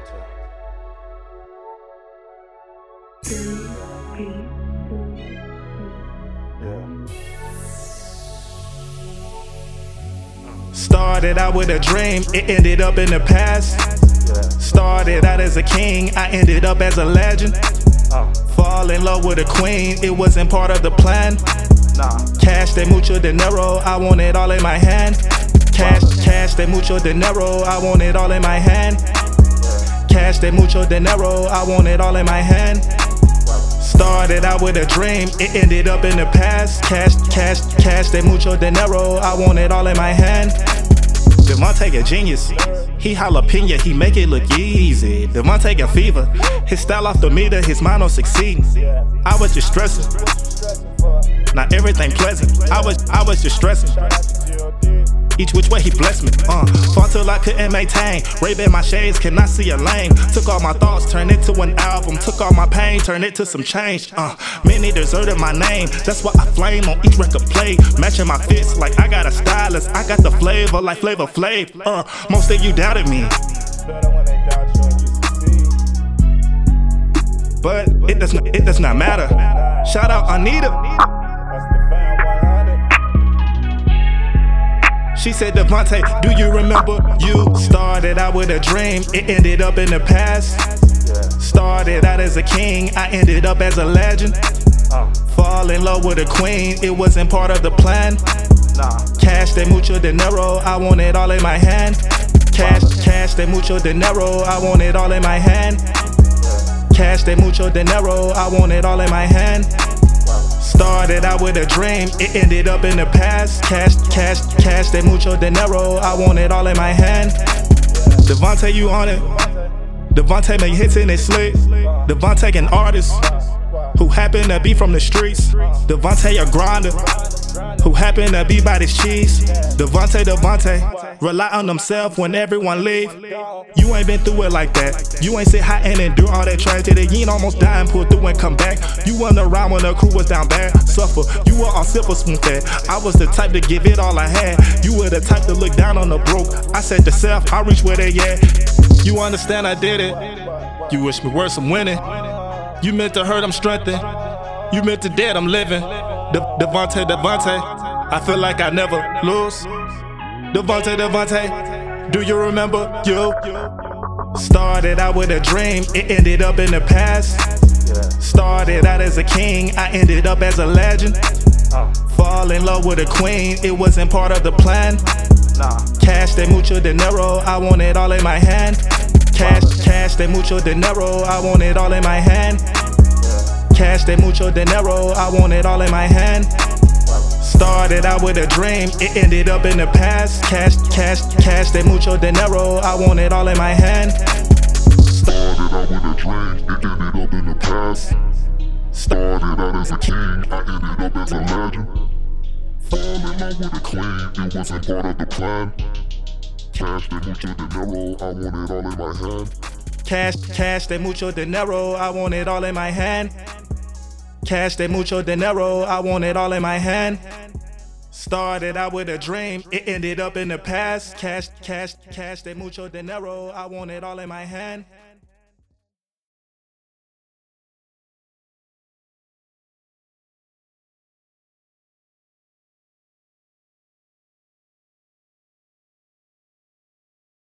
Devonte. Yeah. Started out with a dream, it ended up in the past. Started out as a king, I ended up as a legend. Uh, Fall in love with a queen, it wasn't part of the plan. nah. Cash de mucho dinero, I want it all in my hand. Cash, cash de mucho dinero, I want it all in my hand. Cash de mucho dinero, I want it all in my hand. Started out with a dream, it ended up in the past. Cash, cash, cash de mucho dinero, I want it all in my hand. Devonte a genius. He jalapeno, he make it look easy. Devonte a fever. His style off the meter, his mind on succeeding. I was just stressing. Not everything pleasant. I was I was just stressing. Each which way he blessed me. Uh, fought till I couldn't maintain. Ray my shades, cannot see a lane. Took all my thoughts, turned it to an album. Took all my pain, turned it to some change. Uh, many deserted my name. That's why I flame on each record play. Matching my fits like I got a stylist. I got the flavor like Flavor Flav. Uh, most of you doubted me, but it does not, it does not matter. Shout out Anita. She said, Devonte, do you remember you started out with a dream? It ended up in the past. Started out as a king, I ended up as a legend. Fall in love with a queen, it wasn't part of the plan. Cash de mucho dinero, I want it all in my hand. Cash, cash de mucho dinero, I want it all in my hand. Cash de mucho dinero, I want it all in my hand. Started out with a dream, it ended up in the past. Cash, cash, cash de mucho dinero, I want it all in my hand. Devonte, you on it? Devonte make hits in his slick. Devonte an artist who happen to be from the streets. Devonte a grinder who happen to be by this cheese. Devonte, Devonte, rely on himself when everyone leave. You ain't been through it like that. You ain't sit high and endure all that tragedy. You ain't almost die and pull through and come back. You wasn't around when the crew was down bad. Suffer. You were all simple spoon fed. I was the type to give it all I had. You were the type to look down on the broke. I said to self, I reach where they at. You understand I did it. You wish me worse, I'm winning. You meant to hurt, I'm strengthened. You meant to dead, I'm living. De- Devonte, Devonte, I feel like I never lose. Devonte, Devonte, do you remember you? Started out with a dream, it ended up in the past. Started out as a king, I ended up as a legend. Fall in love with a queen, it wasn't part of the plan. Cash de mucho dinero, I want it all in my hand. Cash, cash de mucho dinero, I want it all in my hand. Cash de mucho dinero, I want it all in my hand. Started out with a dream, it ended up in the past. Cash, cash, cash de mucho dinero, I want it all in my hand. Started out with a dream, it ended up in the past. Started out as a king, I ended up as a legend. Fall in love with a queen, it wasn't part of the plan. Cash de mucho dinero, I want it all in my hand. Cash, cash de mucho dinero, I want it all in my hand. Cash de mucho dinero, I want it all in my hand. Started out with a dream, it ended up in the past. Cash, cash, cash de mucho dinero, I want it all in my hand.